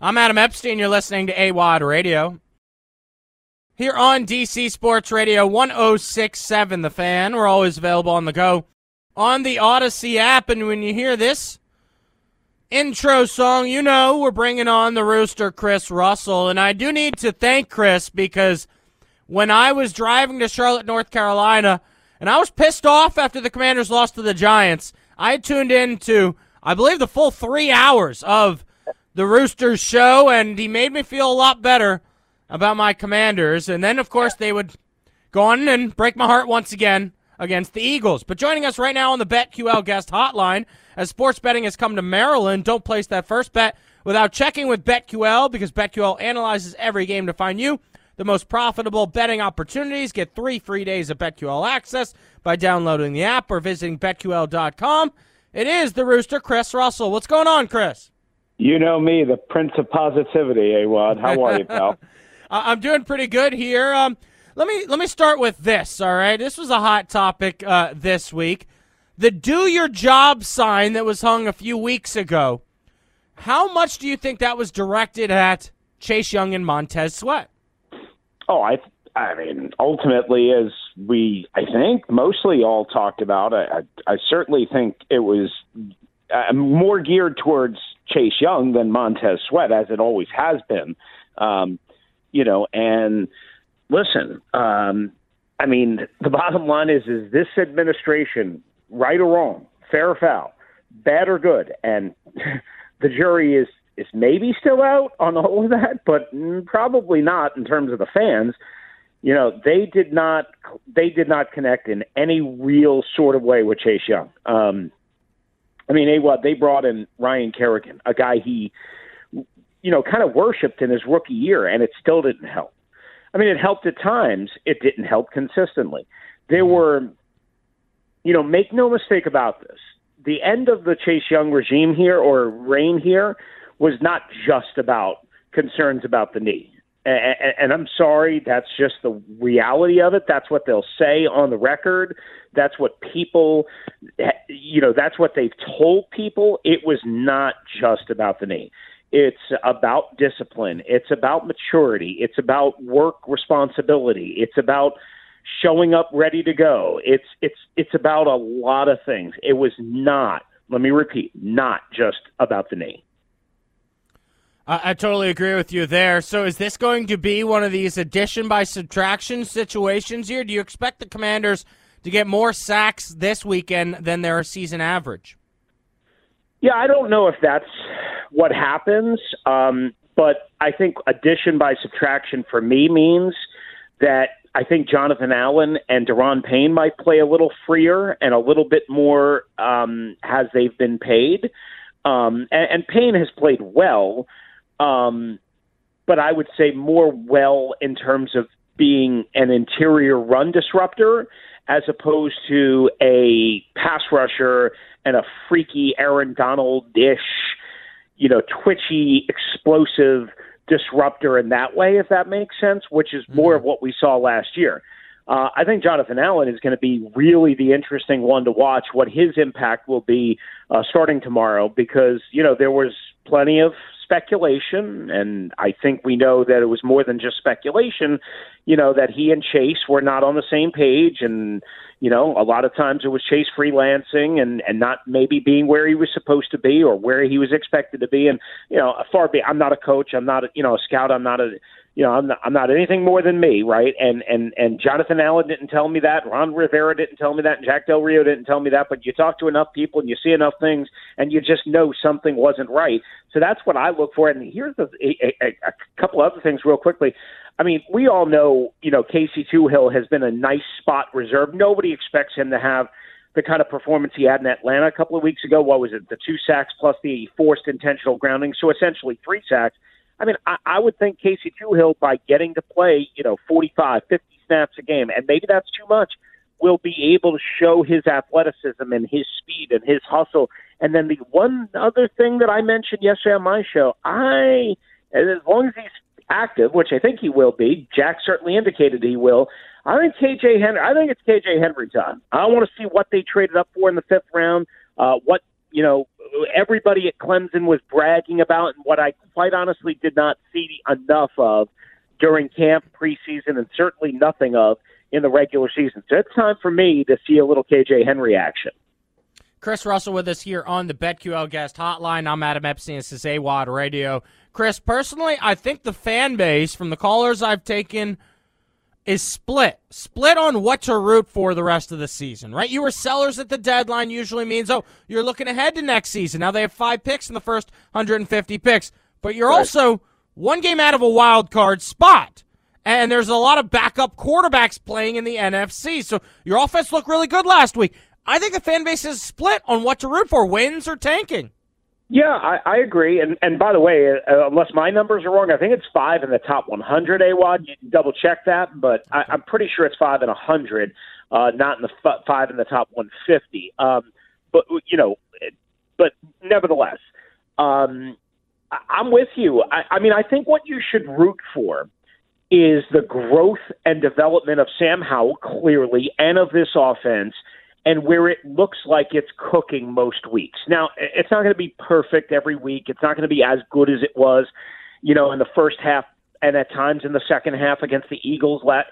I'm Adam Epstein. You're listening to AWOD Radio. Here on DC Sports Radio 1067 The Fan. We're always available on the go on the Audacy app. And when you hear this intro song, you know we're bringing on the rooster, Chris Russell. And I do need to thank Chris because when I was driving to Charlotte, North Carolina, and I was pissed off after the Commanders lost to the Giants, I tuned in to, I believe, the full three hours of the Roosters show, and he made me feel a lot better about my Commanders. And then, of course, they would go on and break my heart once again against the Eagles. But joining us right now on the BetQL guest hotline, as sports betting has come to Maryland, don't place that first bet without checking with BetQL because BetQL analyzes every game to find you the most profitable betting opportunities. Get three free days of BetQL access by downloading the app or visiting BetQL.com. It is the Rooster, Chris Russell. What's going on, Chris? You know me, the Prince of Positivity, Awad. How are you, pal? I'm doing pretty good here. Um, let me let me start with this. All right, this was a hot topic uh, this week. The "Do Your Job" sign that was hung a few weeks ago. How much do you think that was directed at Chase Young and Montez Sweat? Oh, I I mean, ultimately, as we I think mostly all talked about, I I, I certainly think it was uh, more geared towards Chase Young than Montez Sweat, as it always has been. Um, you know, and listen, um, I mean, the bottom line is: is this administration right or wrong, fair or foul, bad or good? And the jury is is maybe still out on all of that, but probably not in terms of the fans. You know, they did not they did not connect in any real sort of way with Chase Young. Um, I mean, AWOD, they brought in Ryan Kerrigan, a guy he, you know, kind of worshipped in his rookie year, and it still didn't help. I mean, it helped at times. It didn't help consistently. There mm-hmm. were, you know, make no mistake about this. The end of the Chase Young regime here or reign here was not just about concerns about the knee. And, I'm sorry, that's just the reality of it. That's what they'll say on the record. That's what people, you know, that's what they've told people. It was not just about the knee. It's about discipline. It's about maturity. It's about work responsibility. It's about showing up ready to go. It's it's it's about a lot of things. It was not, let me repeat, not just about the knee. I, I totally agree with you there. So, is this going to be one of these addition by subtraction situations here? Do you expect the Commanders to get more sacks this weekend than their season average? Yeah, I don't know if that's what happens, um, but I think addition by subtraction for me means that I think Jonathan Allen and Daron Payne might play a little freer and a little bit more um, as they've been paid. Um, and, and Payne has played well, um, but I would say more well in terms of being an interior run disruptor as opposed to a pass rusher and a freaky Aaron Donald dish, you know, twitchy, explosive disruptor in that way, if that makes sense, which is more mm-hmm. of what we saw last year. Uh, I think Jonathan Allen is going to be really the interesting one to watch. What his impact will be uh, starting tomorrow, because you know there was plenty of speculation, and I think we know that it was more than just speculation. You know that he and Chase were not on the same page, and you know a lot of times it was Chase freelancing and and not maybe being where he was supposed to be or where he was expected to be. And you know, far be I'm not a coach, I'm not a, you know a scout, I'm not a you know, I'm not, I'm not anything more than me, right? And and and Jonathan Allen didn't tell me that, Ron Rivera didn't tell me that, and Jack Del Rio didn't tell me that. But you talk to enough people and you see enough things, and you just know something wasn't right. So that's what I look for. And here's a, a, a, couple other things, real quickly. I mean, we all know, you know, Casey Toohill has been a nice spot reserve. Nobody expects him to have the kind of performance he had in Atlanta a couple of weeks ago. What was it? The two sacks plus the forced intentional grounding. So essentially three sacks. I mean, I, I would think Casey Toohill, by getting to play, you know, 45, 50 snaps a game, and maybe that's too much, will be able to show his athleticism and his speed and his hustle. And then the one other thing that I mentioned yesterday on my show, I, as long as he's active, which I think he will be, Jack certainly indicated he will. I think KJ Henry. I think it's KJ Henry time. I want to see what they traded up for in the fifth round. Uh, what you know, everybody at Clemson was bragging about, and what I quite honestly did not see enough of during camp, preseason, and certainly nothing of in the regular season. So it's time for me to see a little KJ Henry action. Chris Russell with us here on the BetQL guest hotline. I'm Adam Epstein. This is AWOD Radio. Chris, personally, I think the fan base from the callers I've taken is split. Split on what to root for the rest of the season, right? You were sellers at the deadline, usually means, oh, you're looking ahead to next season. Now they have five picks in the first 150 picks, but you're right. also one game out of a wild card spot. And there's a lot of backup quarterbacks playing in the NFC. So your offense looked really good last week. I think the fan base is split on what to root for, wins or tanking. Yeah, I, I agree. And and by the way, uh, unless my numbers are wrong, I think it's five in the top 100. Awad, you double check that, but I, I'm pretty sure it's five in a hundred, uh, not in the f- five in the top 150. Um, but you know, but nevertheless, um, I, I'm with you. I, I mean, I think what you should root for is the growth and development of Sam Howell clearly, and of this offense and where it looks like it's cooking most weeks. Now, it's not going to be perfect every week. It's not going to be as good as it was, you know, in the first half and at times in the second half against the Eagles. Let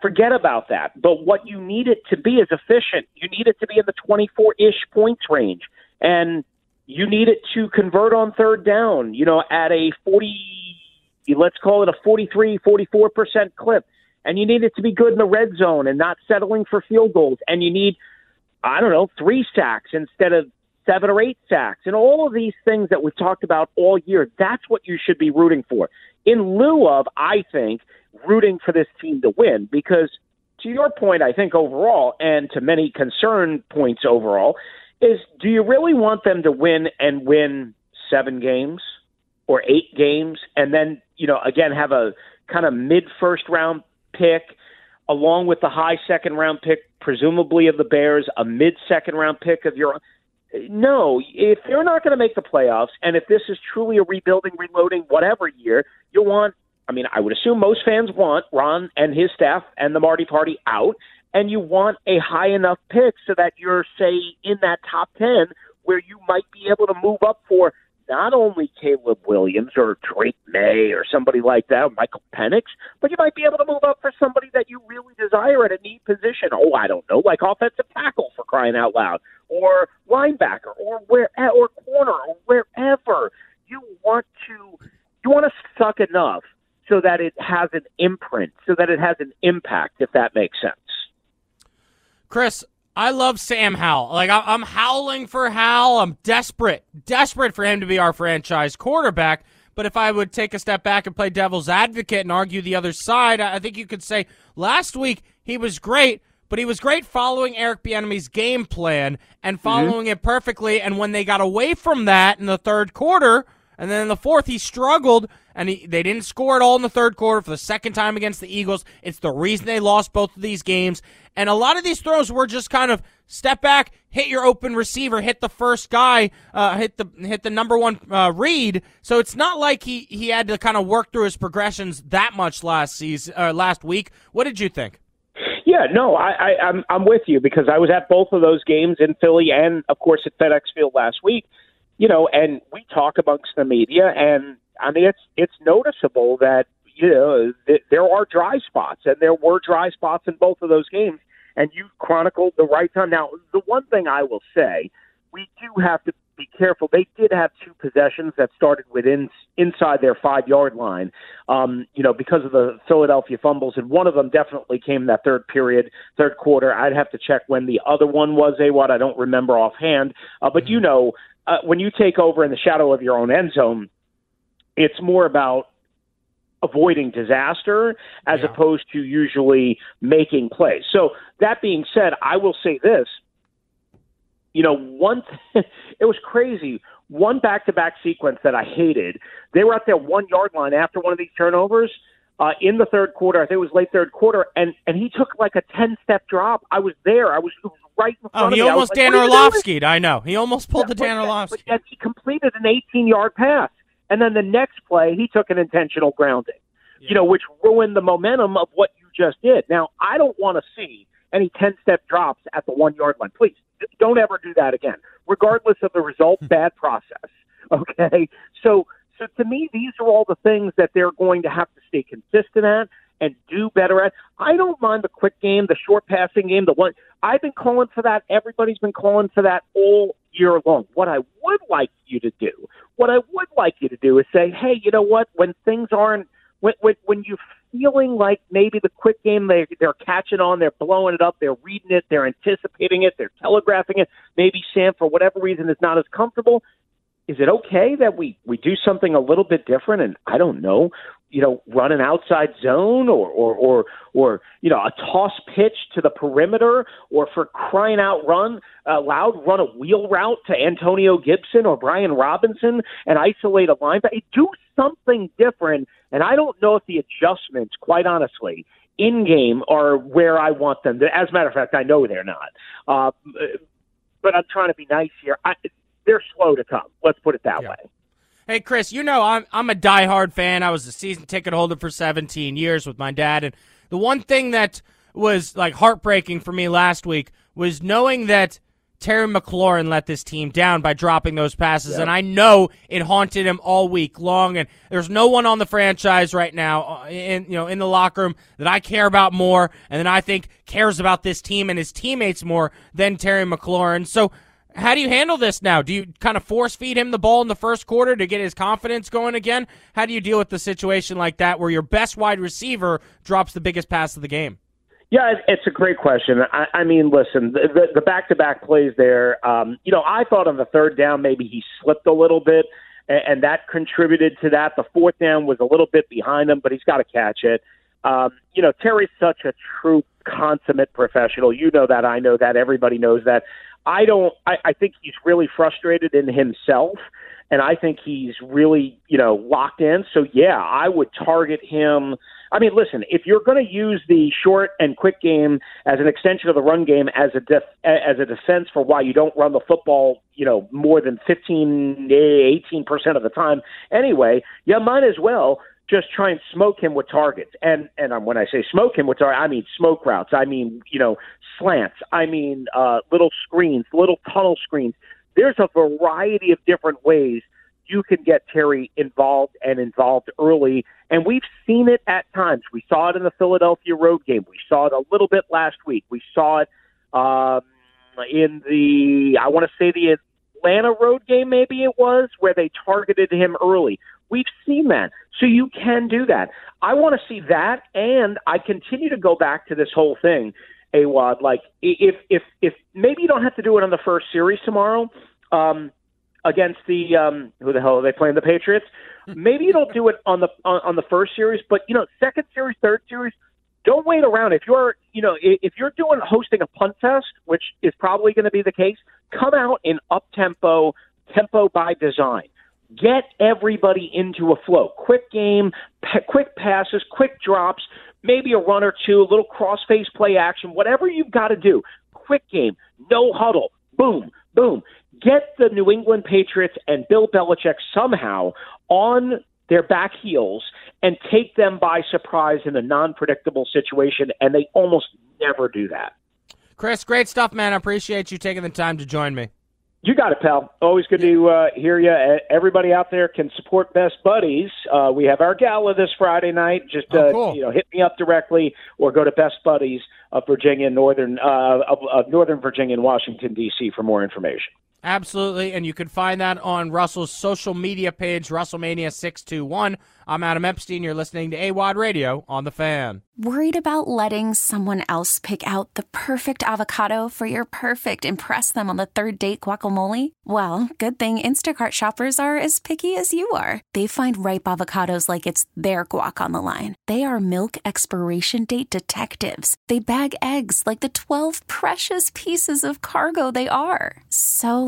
Forget about that. But what you need it to be is efficient. You need it to be in the 24 ish points range. And you need it to convert on third down, you know, at a 40, let's call it a 43, 44% clip. And you need it to be good in the red zone and not settling for field goals. And you need I don't know, three sacks instead of seven or eight sacks, and all of these things that we've talked about all year. That's what you should be rooting for. In lieu of, I think, rooting for this team to win, because to your point, I think overall, and to many concern points overall, is do you really want them to win and win seven games or eight games, and then you know again have a kind of mid first round pick along with the high second round pick, presumably of the Bears, a mid second round pick of your. No, if they're not going to make the playoffs, and if this is truly a rebuilding, reloading, whatever year, you want. I mean, I would assume most fans want Ron and his staff and the Marty Party out, and you want a high enough pick so that you're, say, in that top 10 where you might be able to move up for not only Caleb Williams or Drake Maye or somebody like that, Michael Penix, but you might be able to move up for somebody that you really desire at a need position. Oh, I don't know, like offensive tackle for crying out loud, or linebacker, or where, eh, or corner, or wherever you want to. You want to suck enough so that it has an imprint, so that it has an impact, if that makes sense. Chris, I love Sam Howell. Like I'm howling for Howell. I'm desperate, desperate for him to be our franchise quarterback. But if I would take a step back and play devil's advocate and argue the other side, I think you could say last week he was great, but he was great following Eric Bieniemy's game plan and mm-hmm. following mm-hmm. it perfectly. And when they got away from that in the third quarter, and then in the fourth, he struggled, and he, they didn't score at all in the third quarter for the second time against the Eagles. It's the reason they lost both of these games. And a lot of these throws were just kind of step back, hit your open receiver, hit the first guy, uh, hit the hit the number one uh, read. So it's not like he, he had to kind of work through his progressions that much last season, uh, last week. What did you think? Yeah, no, I, I, I'm I'm with you because I was at both of those games in Philly and of course at FedEx Field last week you know, and we talk amongst the media, and I mean, it's it's noticeable that you know th- there are dry spots, and there were dry spots in both of those games, and you chronicled the right time. Now, the one thing I will say, we do have to be careful. They did have two possessions that started within inside their five yard line, um, you know, because of the Philadelphia fumbles, and one of them definitely came in that third period, third quarter. I'd have to check when the other one was. A what I don't remember offhand, uh, but you know, uh, when you take over in the shadow of your own end zone, it's more about avoiding disaster as Yeah. opposed to usually making plays. So that being said, I will say this. You know, one it was crazy. One back-to-back sequence that I hated. They were at their one-yard line after one of these turnovers uh, in the third quarter. I think it was late third quarter, and and he took like a ten-step drop. I was there. I was, was right in front Oh, of he me. Almost like, Dan "What are you doing?" Orlovsky'd. I know. He almost pulled the Dan Orlovsky. But yet he completed an 18 yard pass. And then the next play, he took an intentional grounding, you know, which ruined the momentum of what you just did. Now, I don't want to see any 10 step drops at the one yard line. Please don't ever do that again, regardless of the result. Hmm. bad process. Okay. So, so to me, these are all the things that they're going to have to stay consistent at and do better at. I don't mind the quick game, the short passing game, the one I've been calling for that. Everybody's been calling for that all year long. What I would like you to do, what I would like you to do is say, hey, you know what? When things aren't, when when, when you're feeling like maybe the quick game they they're catching on, they're blowing it up, they're reading it, they're anticipating it, they're telegraphing it. Maybe Sam, for whatever reason, is not as comfortable is it okay that we we do something a little bit different and I don't know, you know, run an outside zone or or or or you know a toss pitch to the perimeter or for crying out run uh, loud run a wheel route to Antonio Gibson or Brian Robinson and isolate a linebacker. Do something different. And I don't know if the adjustments, quite honestly, in game are where I want them. to As a matter of fact, I know they're not. Uh, but I'm trying to be nice here. I, they're slow to come. Let's put it that Yeah. way. Hey Chris, you know I'm I'm a diehard fan. I was a season ticket holder for 17 years with my dad, and the one thing that was like heartbreaking for me last week was knowing that Terry McLaurin let this team down by dropping those passes, and I know it haunted him all week long. And there's no one on the franchise right now, uh, in you know, in the locker room that I care about more, and that I think cares about this team and his teammates more than Terry McLaurin. So. How do you handle this now? Do you kind of force feed him the ball in the first quarter to get his confidence going again? How do you deal with the situation like that where your best wide receiver drops the biggest pass of the game? Yeah, it's a great question. I, I mean, listen, the, back-to-back plays there. Um, you know, I thought on the third down maybe he slipped a little bit, and, and that contributed to that. The fourth down was a little bit behind him, but he's got to catch it. Um, you know, Terry's such a true consummate professional. You know that. I know that. Everybody knows that. I don't. I, I think he's really frustrated in himself, and I think he's really, you know, locked in. So yeah, I would target him. I mean, listen, if you're going to use the short and quick game as an extension of the run game as a def, as a defense for why you don't run the football, you know, more than 15, 18 percent of the time, anyway, you might as well just try and smoke him with targets. And and um, when I say smoke him with targets, I mean smoke routes. I mean you know slants. I mean uh, little screens, little tunnel screens. There's a variety of different ways you can get Terry involved and involved early. And we've seen it at times. We saw it in the Philadelphia road game. We saw it a little bit last week. We saw it um, in the I want to say the Atlanta road game, maybe it was, where they targeted him early. We've seen that. So you can do that. I want to see that, and I continue to go back to this whole thing, Awad. Like, if if if maybe you don't have to do it on the first series tomorrow um, against the um, who the hell are they playing? The Patriots. Maybe you don't do it on the on, on the first series, but you know, second series, third series. Don't wait around. If you're, you know, if you're doing hosting a punt test, which is probably going to be the case, come out in up tempo, tempo by design get everybody into a flow. Quick game, quick passes, quick drops, maybe a run or two, a little cross face play action, whatever you've got to do. Quick game, no huddle, boom, boom. Get the New England Patriots and Bill Belichick somehow on their back heels and take them by surprise in a non predictable situation, and they almost never do that. Chris, great stuff, man. I appreciate you taking the time to join me. You got it, pal. Always good to uh, hear you. Everybody out there can support Best Buddies. Uh, we have our gala this Friday night. Just uh, Oh, cool. you know, hit me up directly or go to Best Buddies of Virginia, Northern uh, of, of Northern Virginia and Washington D.C. for more information. Absolutely, and you can find that on Russell's social media page, Russellmania621. I'm Adam Epstein. You're listening to AWOD Radio on The Fan. Worried about letting someone else pick out the perfect avocado for your perfect impress them on the third date guacamole? Well, good thing Instacart shoppers are as picky as you are. They find ripe avocados like it's their guac on the line. They are milk expiration date detectives. They bag eggs like the 12 precious pieces of cargo they are. So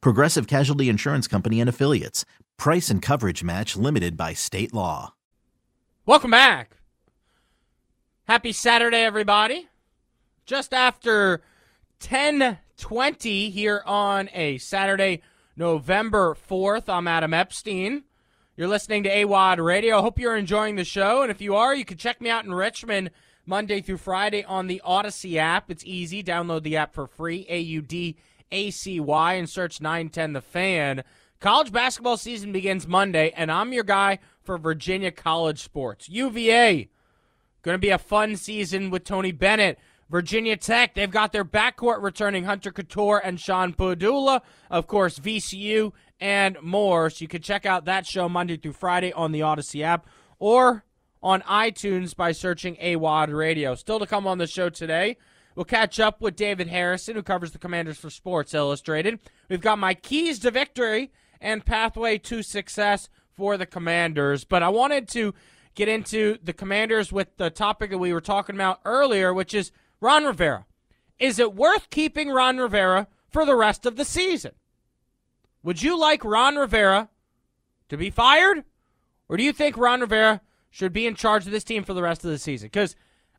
Progressive Casualty Insurance Company and Affiliates. Price and coverage match limited by state law. Welcome back. Happy Saturday, everybody. Just after 1020 here on a Saturday, November 4th, I'm Adam Epstein. You're listening to AWOD Radio. Hope you're enjoying the show. And if you are, you can check me out in Richmond Monday through Friday on the Audacy app. It's easy. Download the app for free, A U D A C Y, and search 910 The Fan. College basketball season begins Monday, and I'm your guy for Virginia college sports. UVA, going to be a fun season with Tony Bennett. Virginia Tech, they've got their backcourt returning Hunter Cattoor and Sean Pedulla. Of course, VCU and more. So you can check out that show Monday through Friday on the Audacy app or on iTunes by searching AWOD Radio. Still to come on the show today, we'll catch up with David Harrison, who covers the Commanders for Sports Illustrated. We've got my keys to victory and pathway to success for the Commanders. But I wanted to get into the Commanders with the topic that we were talking about earlier, which is Ron Rivera. Is it worth keeping Ron Rivera for the rest of the season? Would you like Ron Rivera to be fired? Or do you think Ron Rivera should be in charge of this team for the rest of the season? Because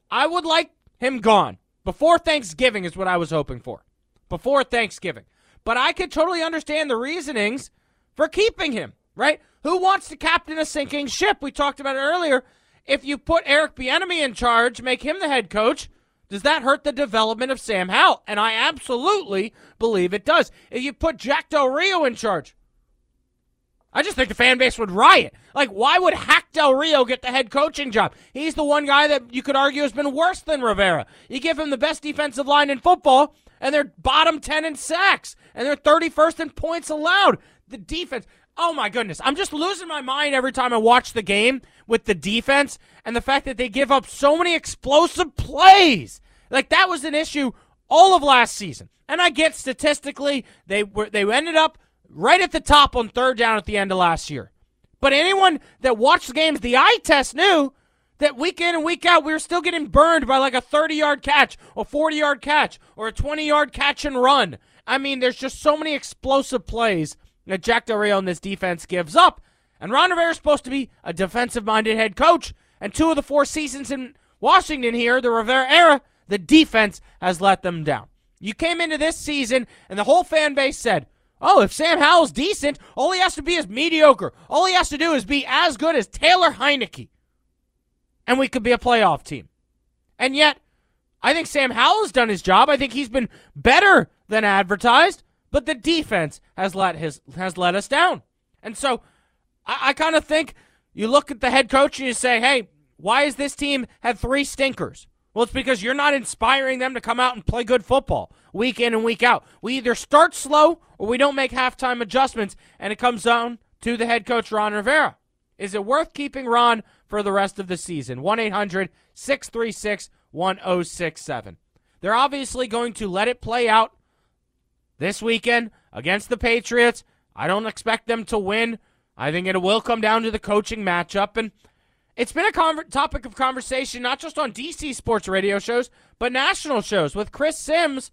I would like him gone. Before Thanksgiving is what I was hoping for. Before Thanksgiving. But I could totally understand the reasonings for keeping him, right? Who wants to captain a sinking ship? We talked about it earlier. If you put Eric Bieniemy in charge, make him the head coach, does that hurt the development of Sam Howell? And I absolutely believe it does. If you put Jack Del Rio in charge, I just think the fan base would riot. Like, why would Hack Del Rio get the head coaching job? He's the one guy that you could argue has been worse than Rivera. You give him the best defensive line in football, and they're bottom 10 in sacks, and they're 31st in points allowed. The defense, oh my goodness. I'm just losing my mind every time I watch the game with the defense and the fact that they give up so many explosive plays. Like, that was an issue all of last season. And I get statistically, they were they ended up right at the top on third down at the end of last year. But anyone that watched the games, the eye test knew that week in and week out, we were still getting burned by like a 30 yard catch, a 40 yard catch, or a 20 yard catch and run. I mean, there's just so many explosive plays that Jack Del Rio and this defense gives up. And Ron Rivera is supposed to be a defensive minded head coach. And two of the four seasons in Washington here, the Rivera era, the defense has let them down. You came into this season, and the whole fan base said, Oh, if Sam Howell's decent, all he has to be is mediocre. All he has to do is be as good as Taylor Heinicke. And we could be a playoff team. And yet, I think Sam Howell's done his job. I think he's been better than advertised, but the defense has let his has let us down. And so I, I kind of think you look at the head coach and you say, hey, why has this team had three stinkers? Well, it's because you're not inspiring them to come out and play good football week in and week out. We either start slow or we don't make halftime adjustments, and it comes down to the head coach, Ron Rivera. Is it worth keeping Ron for the rest of the season? 1 800 636 1067. They're obviously going to let it play out this weekend against the Patriots. I don't expect them to win. I think it will come down to the coaching matchup. And it's been a topic of conversation, not just on DC sports radio shows, but national shows, with Chris Sims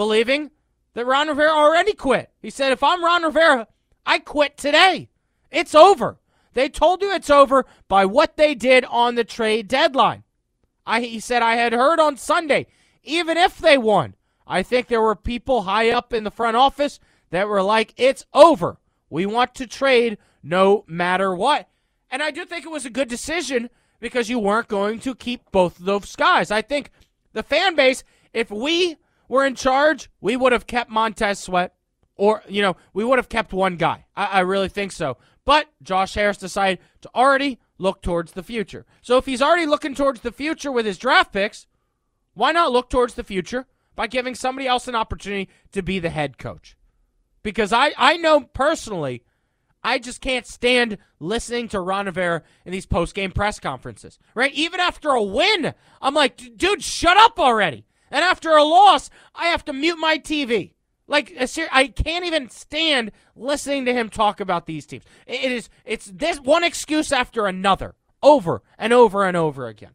believing that Ron Rivera already quit. He said, if I'm Ron Rivera, I quit today. It's over. They told you it's over by what they did on the trade deadline. I, he said, I had heard on Sunday, even if they won, I think there were people high up in the front office that were like, it's over. We want to trade no matter what. And I do think it was a good decision because you weren't going to keep both of those guys. I think the fan base, if we were in charge, we would have kept Montez Sweat, or, you know, we would have kept one guy. I, I really think so. But Josh Harris decided to already look towards the future. So if he's already looking towards the future with his draft picks, why not look towards the future by giving somebody else an opportunity to be the head coach? Because I, I know personally I just can't stand listening to Ron Rivera in these post game press conferences, right? Even after a win, I'm like, dude, shut up already. And after a loss, I have to mute my TV. Like, I can't even stand listening to him talk about these teams. It is, it's this one excuse after another, over and over and over again.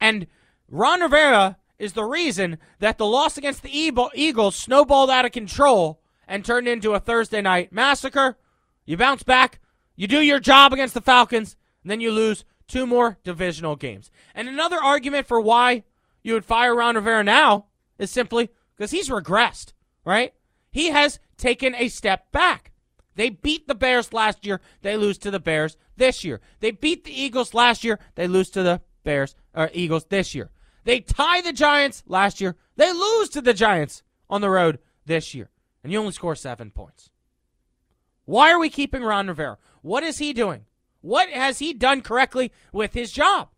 And Ron Rivera is the reason that the loss against the Eagles snowballed out of control and turned into a Thursday night massacre. You bounce back, you do your job against the Falcons, and then you lose two more divisional games. And another argument for why you would fire Ron Rivera now is simply because he's regressed, right? He has taken a step back. They beat the Bears last year, they lose to the Bears this year. They beat the Eagles last year, they lose to the Bears or Eagles this year. They tie the Giants last year, they lose to the Giants on the road this year and you only score seven points. Why are we keeping Ron Rivera? What is he doing? What has he done correctly with his job?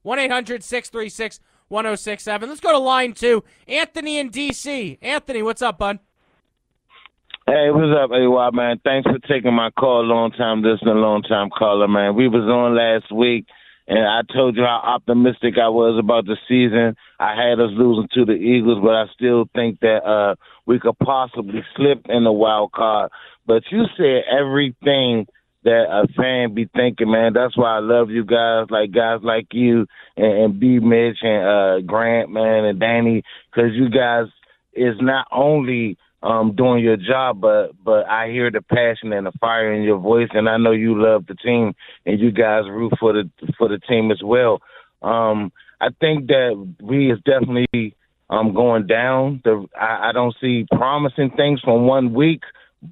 1 800 636 1067. Let's go to line two. Anthony in D.C. Anthony, what's up, bud? Hey, what's up, AY, man? Thanks for taking my call. Long time listener, long time caller, man. We was on last week and I told you how optimistic I was about the season. I had us losing to the Eagles, but I still think that uh we could possibly slip in the wild card. But you said everything that a fan be thinking, man. That's why I love you guys, like guys like you and, and B. Mitch and uh Grant, man, and Danny, because you guys is not only um doing your job but but I hear the passion and the fire in your voice and I know you love the team and you guys root for the for the team as well. Um I think that we is definitely um going down. The I, I don't see promising things from one week,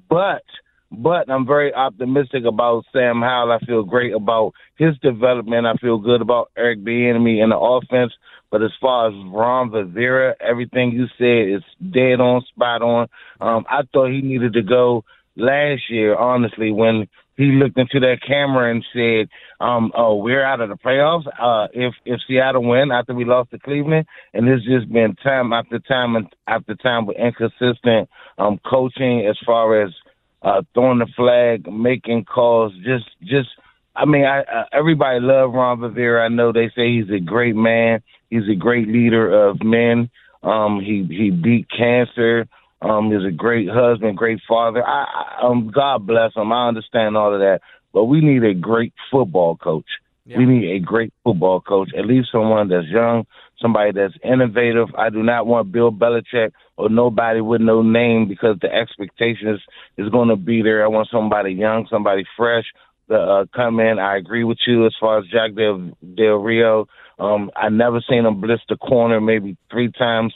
but but I'm very optimistic about Sam Howell. I feel great about his development. I feel good about Eric Bieniemy in the offense. But as far as Ron Rivera, everything you said is dead on, spot on. Um, I thought he needed to go last year, honestly, when he looked into that camera and said, um, "Oh, we're out of the playoffs. Uh, if if Seattle win after we lost to Cleveland, and it's just been time after time and after time with inconsistent um, coaching as far as uh, throwing the flag, making calls, just just. I mean, I, uh, everybody love Ron Rivera. I know they say he's a great man. He's a great leader of men. Um, he he beat cancer. Um, he's a great husband, great father. I, I um, God bless him. I understand all of that, but we need a great football coach. Yeah. We need a great football coach, at least someone that's young, somebody that's innovative. I do not want Bill Belichick or nobody with no name because the expectation is, is going to be there. I want somebody young, somebody fresh to uh, come in. I agree with you as far as Jack Del, Del Rio. Um, I never seen him blitz the corner maybe three times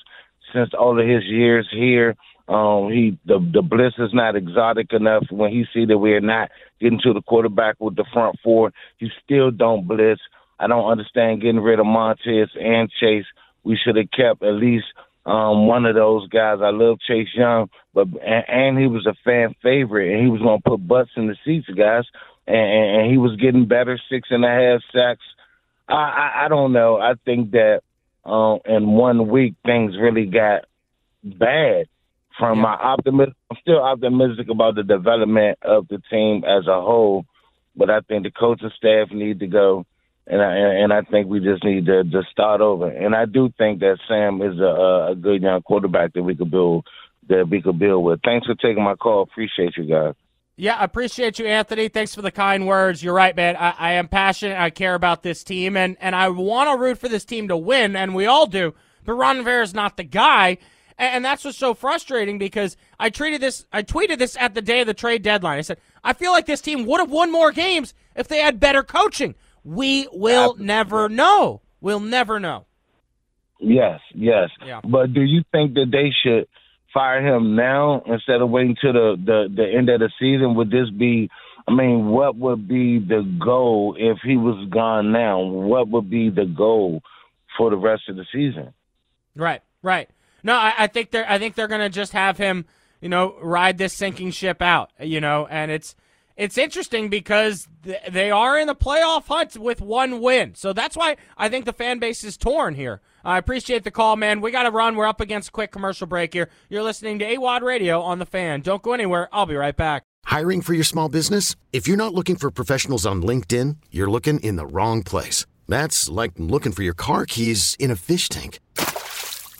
since all of his years here. Um, he the the blitz is not exotic enough. When he see that we're not getting to the quarterback with the front four, he still don't blitz. I don't understand getting rid of Montez and Chase. We should have kept at least um, one of those guys. I love Chase Young, but and, and he was a fan favorite, and he was going to put butts in the seats, guys. And, and he was getting better, six and a half sacks I, I, I don't know. I think that um, in one week things really got bad. From Yeah. my optimism, I'm still optimistic about the development of the team as a whole, but I think the coaching staff need to go, and I and I think we just need to, to start over. And I do think that Sam is a, a good young quarterback that we could build that we could build with. Thanks for taking my call. Appreciate you guys. Yeah, I appreciate you, Anthony. Thanks for the kind words. You're right, man. I, I am passionate. I care about this team, and, and I want to root for this team to win, and we all do. But Ron Rivera is not the guy, and, and that's what's so frustrating because I treated this, I tweeted this at the day of the trade deadline. I said I feel like this team would have won more games if they had better coaching. We will never know. We'll never know. Yes, yes. Yeah. But do you think that they should fire him now instead of waiting to the, the, the end of the season? Would this be I mean, what would be the goal if he was gone now? What would be the goal for the rest of the season? Right, right. No, I, I think they're I think they're gonna just have him, you know, ride this sinking ship out, you know, and it's it's interesting because th- they are in the playoff hunt with one win, so that's why I think the fan base is torn here. I appreciate the call, man. We got to run. We're up against a quick commercial break here. You're listening to AWOD Radio on the Fan. Don't go anywhere. I'll be right back. Hiring for your small business? If you're not looking for professionals on LinkedIn, you're looking in the wrong place. That's like looking for your car keys in a fish tank.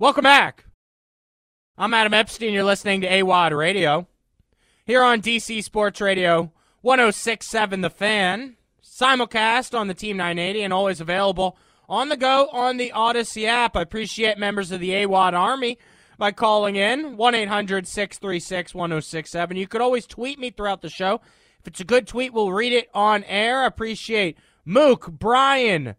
Welcome back. I'm Adam Epstein. You're listening to AWOD Radio. Here on DC Sports Radio 1067 The Fan. Simulcast on the Team 980 and always available on the go on the Audacy app. I appreciate members of the AWOD Army by calling in 1 800 636 1067. You could always tweet me throughout the show. If it's a good tweet, we'll read it on air. I appreciate Mook, Brian,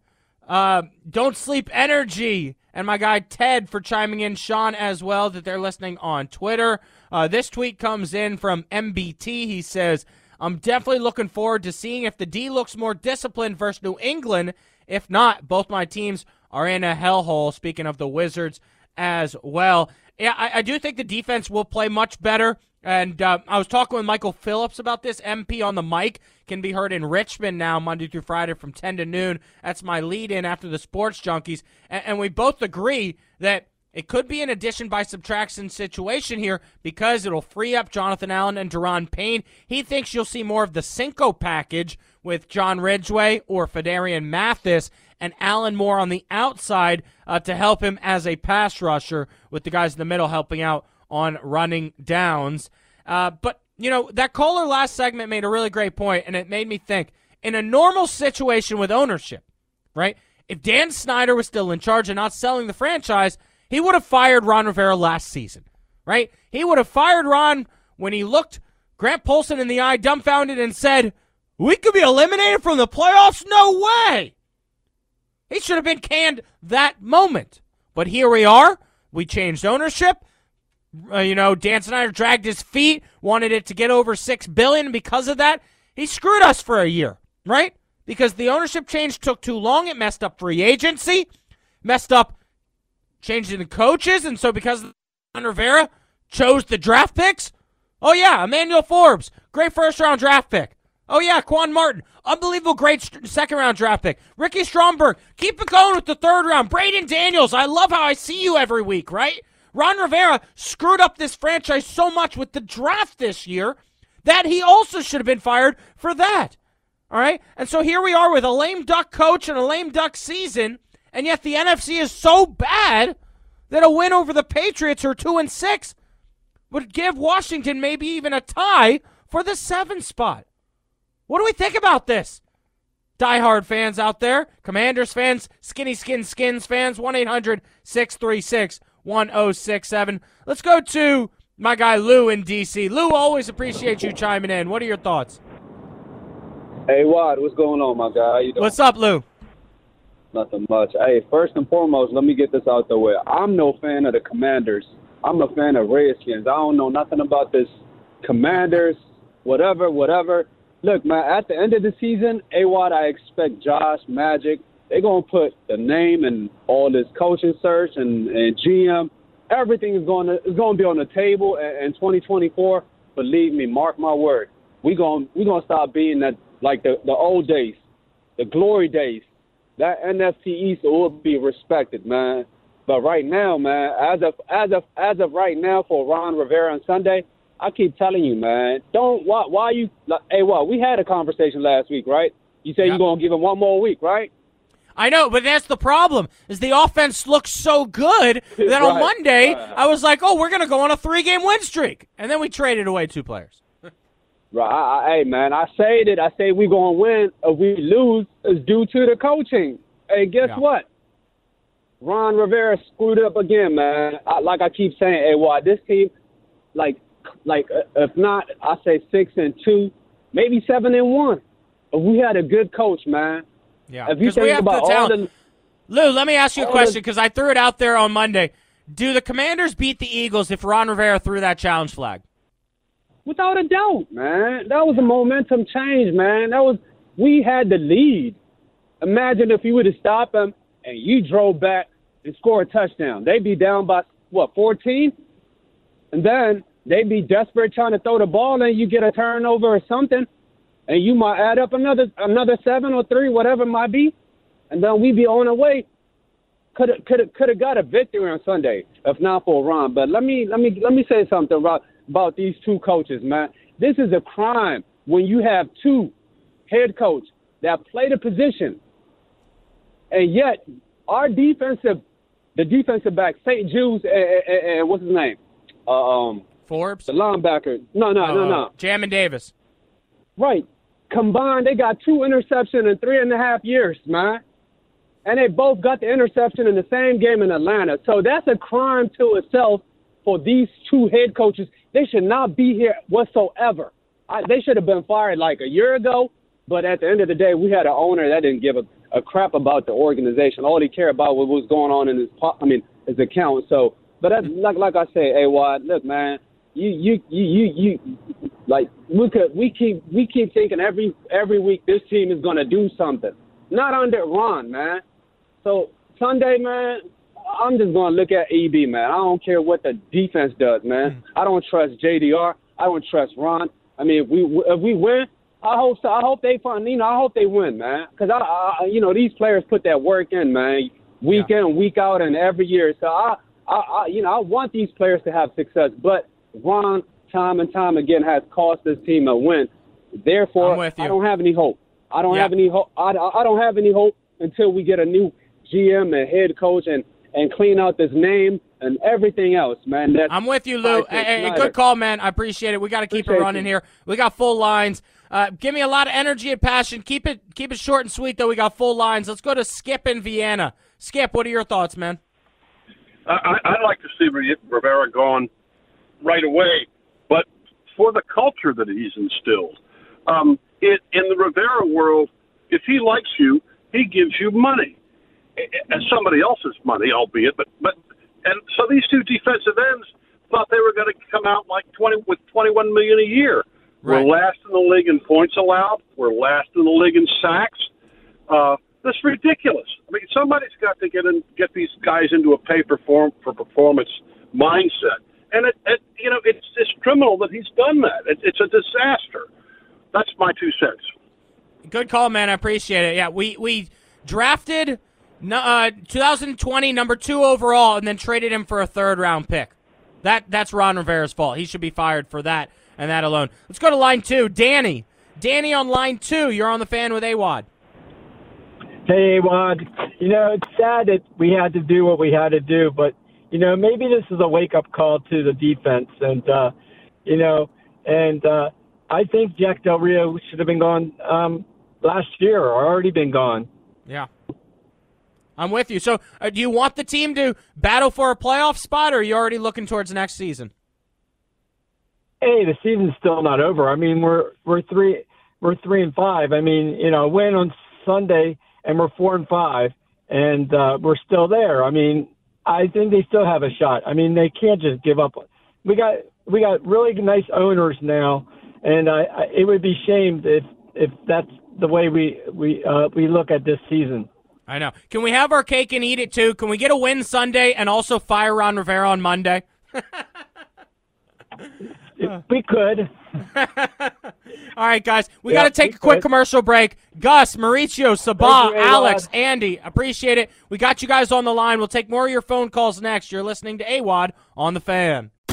uh, Don't Sleep Energy, and my guy Ted for chiming in. Sean as well, that they're listening on Twitter. Uh, this tweet comes in from MBT. He says, I'm definitely looking forward to seeing if the D looks more disciplined versus New England. If not, both my teams are in a hellhole. Speaking of the Wizards as well. Yeah, I, I do think the defense will play much better. And uh, I was talking with Michael Phillips about this. MP on the mic can be heard in Richmond now, Monday through Friday from 10 to noon. That's my lead in after the Sports Junkies. And, and we both agree that it could be an addition by subtraction situation here because it'll free up Jonathan Allen and Daron Payne. He thinks you'll see more of the Cinco package with John Ridgeway or Phidarian Mathis and Allen more on the outside uh, to help him as a pass rusher with the guys in the middle helping out on running downs. Uh, but, you know, that caller last segment made a really great point, and it made me think in a normal situation with ownership, right? If Dan Snyder was still in charge and not selling the franchise, he would have fired Ron Rivera last season, right? He would have fired Ron when he looked Grant Paulsen in the eye, dumbfounded, and said, We could be eliminated from the playoffs? No way! He should have been canned that moment. But here we are. We changed ownership. Uh, you know, Dan Snyder dragged his feet, wanted it to get over six billion. Because of that, he screwed us for a year, right? Because the ownership change took too long. It messed up free agency, messed up changing the coaches, and so because Rivera chose the draft picks, Oh, yeah, Emmanuel Forbes, great first round draft pick. Oh, yeah, Quan Martin, unbelievable great second round draft pick. Ricky Stromberg, keep it going with the third round. Braeden Daniels, I love how I see you every week, right? Ron Rivera screwed up this franchise so much with the draft this year that he also should have been fired for that. All right? And so here we are with a lame duck coach and a lame duck season, and yet the NFC is so bad that a win over the Patriots or 2 and 6 would give Washington maybe even a tie for the 7 spot. What do we think about this? diehard fans out there, Commanders fans, Skinny Skin Skins fans, 1 800 636 1067. Let's go to my guy Lou in D.C. Lou, always appreciate you chiming in. What are your thoughts? Hey, Wad, what's going on, my guy? How you doing? What's up, Lou? Nothing much. Hey, first and foremost, let me get this out the way. I'm no fan of the Commanders. I'm a fan of Redskins. I don't know nothing about this Commanders, whatever, whatever. Look, man, at the end of the season, A-Wad, I expect Josh, Magic, they're going to put the name and all this coaching search and, and GM. Everything is going to is going to be on the table in, in 2024. Believe me, mark my word. We're going we gonna stop being that like the, the old days, the glory days. That NFC East will be respected, man. But right now, man, as of as of as of right now for Ron Rivera on Sunday, I keep telling you, man, don't why why you like, hey what we had a conversation last week, right? You say you're gonna give him one more week, right? I know, but that's the problem. Is the offense looks so good that on Monday right. I was like, "Oh, we're going to go on a three-game win streak," and then we traded away two players. Right. I, I, hey, man, I say that I say we gonna win. If we lose, it's due to the coaching. Hey, guess Yeah. what? Ron Rivera screwed up again, man. I, like I keep saying, hey, why this team, like, like uh, if not, I say six and two, maybe seven and one. If we had a good coach, man. Yeah, If you 'Cause we have about the talent. the Lou, let me ask you a question because I threw it out there on Monday. Do the Commanders beat the Eagles if Ron Rivera threw that challenge flag? Without a doubt, man. That was a momentum change, man. That was we had the lead. Imagine if you would have stopped them and you drove back and scored a touchdown. They'd be down by what, 14? And then they'd be desperate trying to throw the ball and you get a turnover or something and you might add up another another seven or three, whatever it might be, and then we'd be on our way. Could have could have could have got a victory on Sunday if not for Ron. But let me let me let me say something about about these two coaches, man. This is a crime when you have two head coach that play the position, and yet our defensive the defensive back St. Jude's and, and, and what's his name, uh, um, Forbes, the linebacker. No, no, no, Uh, no. Jamin Davis. Right. Combined, they got two interceptions in three and a half years, man. And they both got the interception in the same game in Atlanta. So that's a crime to itself for these two head coaches. They should not be here whatsoever. I, they should have been fired like a year ago. But at the end of the day, we had an owner that didn't give a, a crap about the organization. All he cared about was what was going on in his, po- I mean, his account. So, but like, like I say, hey, Wad, look, man, you, you, you, you, like we could, we keep, we keep thinking every, every week this team is gonna do something. Not under Ron, man. So Sunday, man, I'm just gonna look at EB, man. I don't care what the defense does, man. Mm. I don't trust JDR. I don't trust Ron. I mean, if we if we win, I hope so. I hope they find, you know, I hope they win, man. Because I, I, you know, these players put that work in, man, week in, week out, and every year. So I, I, I, you know, I want these players to have success. But Ron, time and time again, has cost this team a win. Therefore, I'm with you. I don't have any hope. I don't Yeah. have any hope. I, I don't have any hope until we get a new GM and head coach and and clean out this name and everything else, man. That's I'm with you, Lou. tied Hey, hey, good call, man. I appreciate it. We got to keep it running you. here. We got full lines. Uh, give me a lot of energy and passion. Keep it keep it short and sweet, though. We got full lines. Let's go to Skip in Vienna. Skip, what are your thoughts, man? I, I- I'd like to see Rivera gone right away, but for the culture that he's instilled, um, it, in the Rivera world, if he likes you, he gives you money, and somebody else's money, albeit. But but and so these two defensive ends thought they were going to come out like twenty with twenty one million a year. Right. We're last in the league in points allowed. We're last in the league in sacks. Uh, that's ridiculous. I mean, somebody's got to get in, get these guys into a pay perform for performance mindset. And it, it you know it's it's criminal that he's done that. It, it's a disaster. That's my two cents. Good call, man. I appreciate it. Yeah, we we drafted uh, 2020 number two overall, and then traded him for a third round pick. That that's Ron Rivera's fault. He should be fired for that and that alone. Let's go to line two, Danny. Danny on line two. You're on the fan with Awad. Hey, Awad. You know, it's sad that we had to do what we had to do, but you know, maybe this is a wake up call to the defense, and uh, you know, and uh, I think Jack Del Rio should have been gone um, last year, or already been gone. Yeah. I'm with you. So, uh, do you want the team to battle for a playoff spot, or are you already looking towards next season? Hey, the season's still not over. I mean, we're we're three we're three and five. I mean, you know, win on Sunday, and we're four and five, and uh, we're still there. I mean, I think they still have a shot. I mean, they can't just give up. We got we got really nice owners now, and I, I it would be shamed if if that's the way we we uh, we look at this season. I know. Can we have our cake and eat it too? Can we get a win Sunday and also fire Ron Rivera on Monday? we could. All right, guys. We Yeah, got to take a quick could. commercial break. Gus, Mauricio, Sabah, Alex. Andy, appreciate it. We got you guys on the line. We'll take more of your phone calls next. You're listening to AWAD on the fan.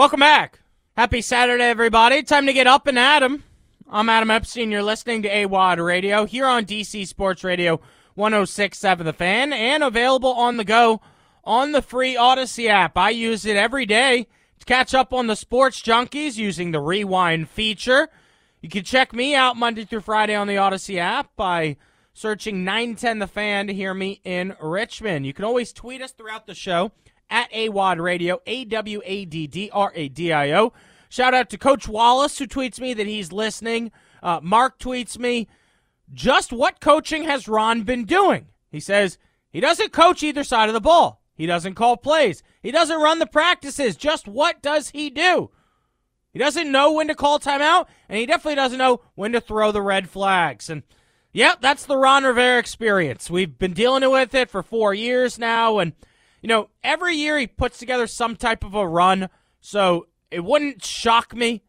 Welcome back. Happy Saturday, everybody. Time to get up and at 'em. I'm Adam Epstein. You're listening to AWAD Radio here on DC Sports Radio 1067 The Fan and available on the go on the free Audacy app. I use it every day to catch up on the sports junkies using the rewind feature. You can check me out Monday through Friday on the Audacy app by searching 910 The Fan to hear me in Richmond. You can always tweet us throughout the show at AWAD Radio, A W A D D R A D I O. Shout out to Coach Wallace, who tweets me that he's listening. Uh, Mark tweets me, just what coaching has Ron been doing? He says he doesn't coach either side of the ball. He doesn't call plays. He doesn't run the practices. Just what does he do? He doesn't know when to call timeout, and he definitely doesn't know when to throw the red flags. And yeah, that's the Ron Rivera experience. We've been dealing with it for four years now, and you know, every year he puts together some type of a run. So it wouldn't shock me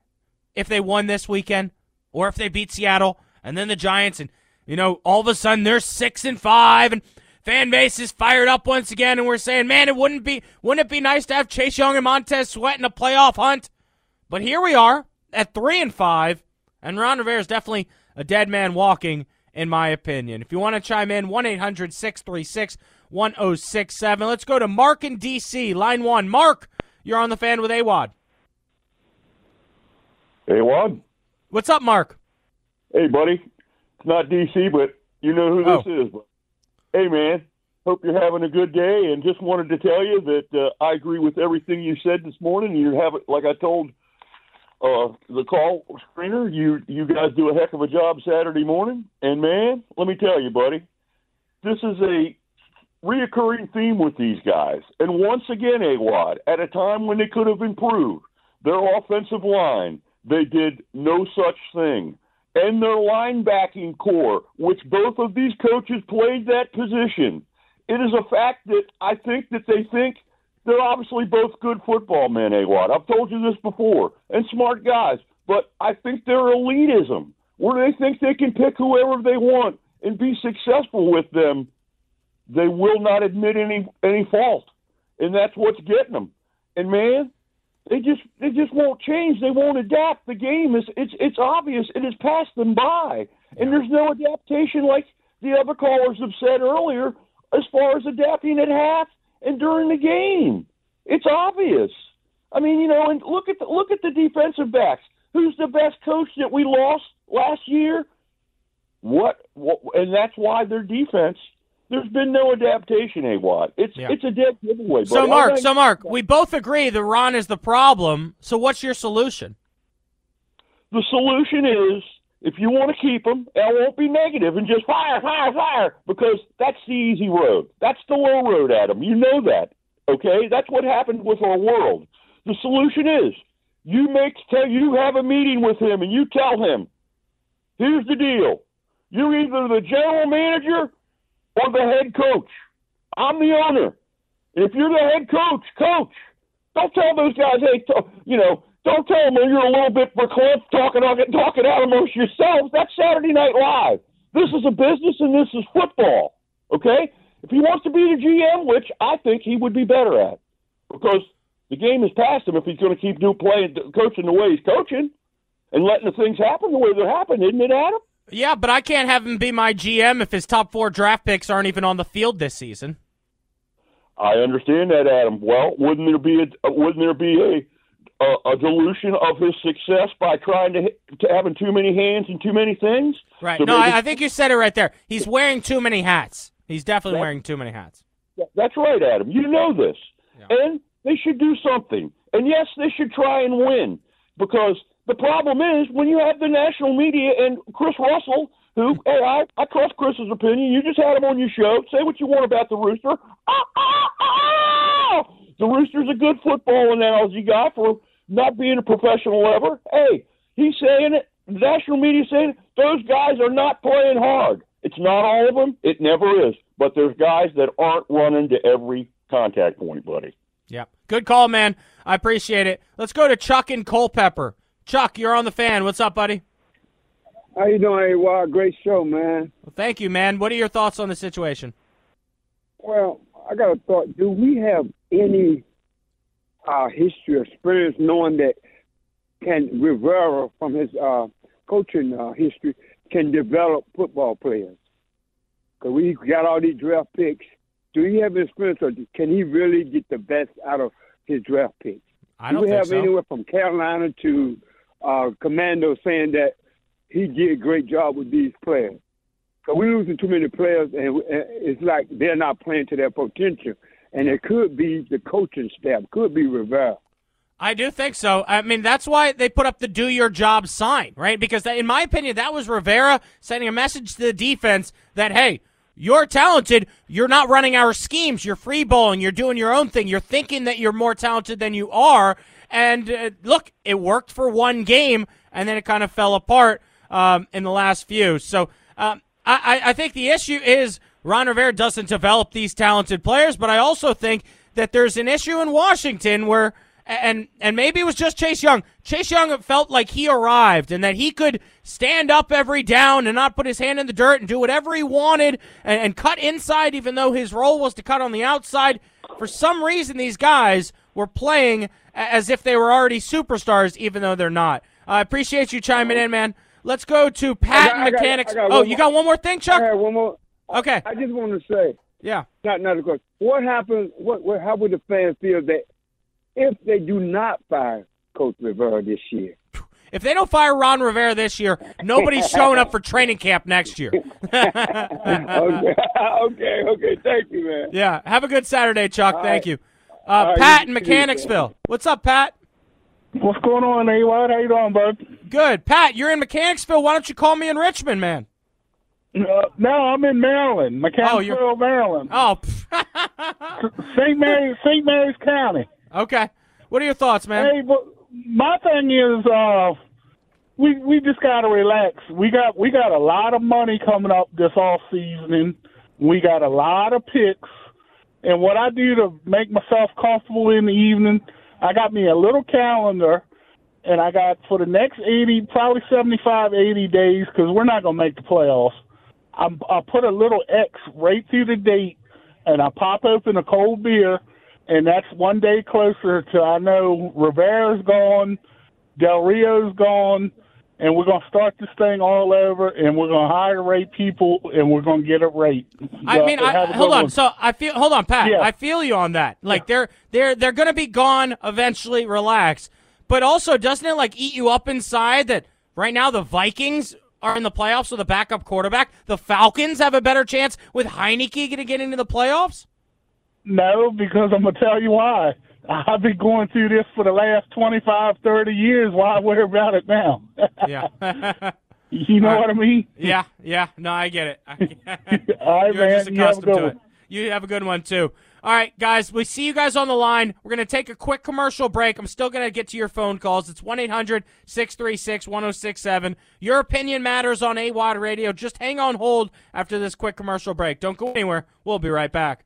if they won this weekend or if they beat Seattle and then the Giants and you know, all of a sudden they're six and five and fan base is fired up once again and we're saying, man, it wouldn't be wouldn't it be nice to have Chase Young and Montez Sweat in a playoff hunt? But here we are at three and five, and Ron Rivera is definitely a dead man walking, in my opinion. If you want to chime in, 1 800 636 1067. Let's go to Mark in D.C., line one. Mark, you're on the fan with AWAD. Hey, Wad. What's up, Mark? Hey, buddy. It's not DC, but you know who this is. But, hey, man. Hope you're having a good day, and just wanted to tell you that uh, I agree with everything you said this morning. You have like I told uh, the call screener. You you guys do a heck of a job Saturday morning, and man, let me tell you, buddy, this is a reoccurring theme with these guys. And once again, AWAD, at a time when they could have improved their offensive line, they did no such thing. And their linebacking core, which both of these coaches played that position, it is a fact that I think that they think they're obviously both good football men, AWAD. I've told you this before, and smart guys, but I think they're elitism, where they think they can pick whoever they want and be successful with them they will not admit any any fault, and that's what's getting them. And man, they just they just won't change. They won't adapt. The game is it's it's obvious. It has passed them by, and there's no adaptation like the other callers have said earlier as far as adapting at half and during the game. It's obvious. I mean, you know, and look at the, look at the defensive backs. Who's the best coach that we lost last year? What, what and that's why their defense there's been no adaptation, A Watt. It's Yeah. it's a dead giveaway. So. Mark, so Mark, we both agree that Ron is the problem. So what's your solution? the solution is if you want to keep him, I won't be negative and just fire, fire, fire because that's the easy road. That's the low road, Adam. You know that. Okay, that's what happened with our world. The solution is you make tell you have a meeting with him and you tell him, here's the deal. You're either the general manager or the head coach. I'm the owner. And if you're the head coach, coach, don't tell those guys, hey, you know, don't tell them you're a little bit verklempt talking, talking out amongst yourselves. That's Saturday Night Live. This is a business and this is football. Okay? If he wants to be the GM, which I think he would be better at, because the game is past him if he's going to keep doing playing, coaching the way he's coaching, and letting the things happen the way they're happening, isn't it, Adam? Yeah, but I can't have him be my GM if his top four draft picks aren't even on the field this season. I understand that, Adam. Well, wouldn't there be a wouldn't there be a a, a dilution of his success by trying to, to having too many hands and too many things? Right. So no, maybe- I, I think you said it right there. He's wearing too many hats. He's definitely That- wearing too many hats. That's right, Adam. You know this. And they should do something. And yes, they should try and win. Because the problem is when you have the national media and Chris Russell, who, hey, I, I trust Chris's opinion. You just had him on your show. Say what you want about the Rooster. Ah, ah, ah! The Rooster's a good football analogy guy for not being a professional ever. Hey, he's saying it. National media saying. Those guys are not playing hard. It's not all of them. It never is. But there's guys that aren't running to every contact point, buddy. Yep. Good call, man. I appreciate it. Let's go to Chuck and Culpeper. Chuck, you're on the fan. What's up, buddy? How you doing, A Great show, man. Well, thank you, man. What are your thoughts on the situation? Well, I got a thought. Do we have any uh, history or experience knowing that can Rivera, from his uh, coaching uh, history, can develop football players? Because we got all these draft picks. Do he have experience, or can he really get the best out of his draft picks? I don't Do we have so. anywhere from Carolina to uh, Commando saying that he did a great job with these players? Because we're losing too many players, and it's like they're not playing to their potential. And it could be the coaching staff, could be Rivera. I do think so. I mean, that's why they put up the "Do Your Job" sign, right? Because in my opinion, that was Rivera sending a message to the defense that, hey, you're talented. You're not running our schemes. You're free balling. You're doing your own thing. You're thinking that you're more talented than you are. And uh, look, it worked for one game, and then it kind of fell apart um, in the last few. So um, I, I think the issue is Ron Rivera doesn't develop these talented players, but I also think that there's an issue in Washington where and and maybe it was just Chase Young. Chase Young felt like he arrived and that he could stand up every down and not put his hand in the dirt and do whatever he wanted and, and cut inside, even though his role was to cut on the outside. For some reason, these guys were playing as if they were already superstars, even though they're not. I appreciate you chiming in, man. Let's go to Pat got- Mechanics. Got oh, you got one more thing, Chuck? I one more. Okay. I just want to say, yeah, not another question. What happens? What, what? How would the fans feel that if they do not fire Coach Rivera this year? If they don't fire Ron Rivera this year, nobody's showing up for training camp next year. okay, okay, okay. Thank you, man. Yeah. Have a good Saturday, Chuck. All Thank right. you. Uh, Pat in Mechanicsville. What's up, Pat? What's going on, A Rod? How you doing, bud? Good. Pat, you're in Mechanicsville. Why don't you call me in Richmond, man? Uh, no, I'm in Maryland, Mechanicsville, Maryland. Oh, St. Mary's, St. Mary's County. Okay. What are your thoughts, man? Hey, but my thing is, uh, we we just gotta relax. We got we got a lot of money coming up this off season. We got a lot of picks, and what I do to make myself comfortable in the evening, I got me a little calendar, and I got for the next eighty, probably 75, 80 days, because we're not gonna make the playoffs. I'm, I put a little X right through the date, and I pop open a cold beer, and that's one day closer to I know Rivera's gone, Del Rio's gone, and we're gonna start this thing all over, and we're gonna hire rate people, and we're gonna get it right. I mean, I, hold on. one. So I feel, hold on, Pat. Yeah. I feel you on that. Like they're they're they're gonna be gone eventually. Relax. But also, doesn't it like eat you up inside that right now the Vikings are in the playoffs with a backup quarterback? The Falcons have a better chance with Heinicke to get into the playoffs? No, because I'm gonna tell you why. I've been going through this for the last 25, 30 years. Why worry about it now? yeah. you know what I mean? Yeah, yeah. No, I get it. All right, You're man. just You have a accustomed good to it. one. You have a good one too. All right, guys, we see you guys on the line. We're going to take a quick commercial break. I'm still going to get to your phone calls. It's 1 800 636 1067. Your opinion matters on AWAD Radio. Just hang on hold after this quick commercial break. Don't go anywhere. We'll be right back.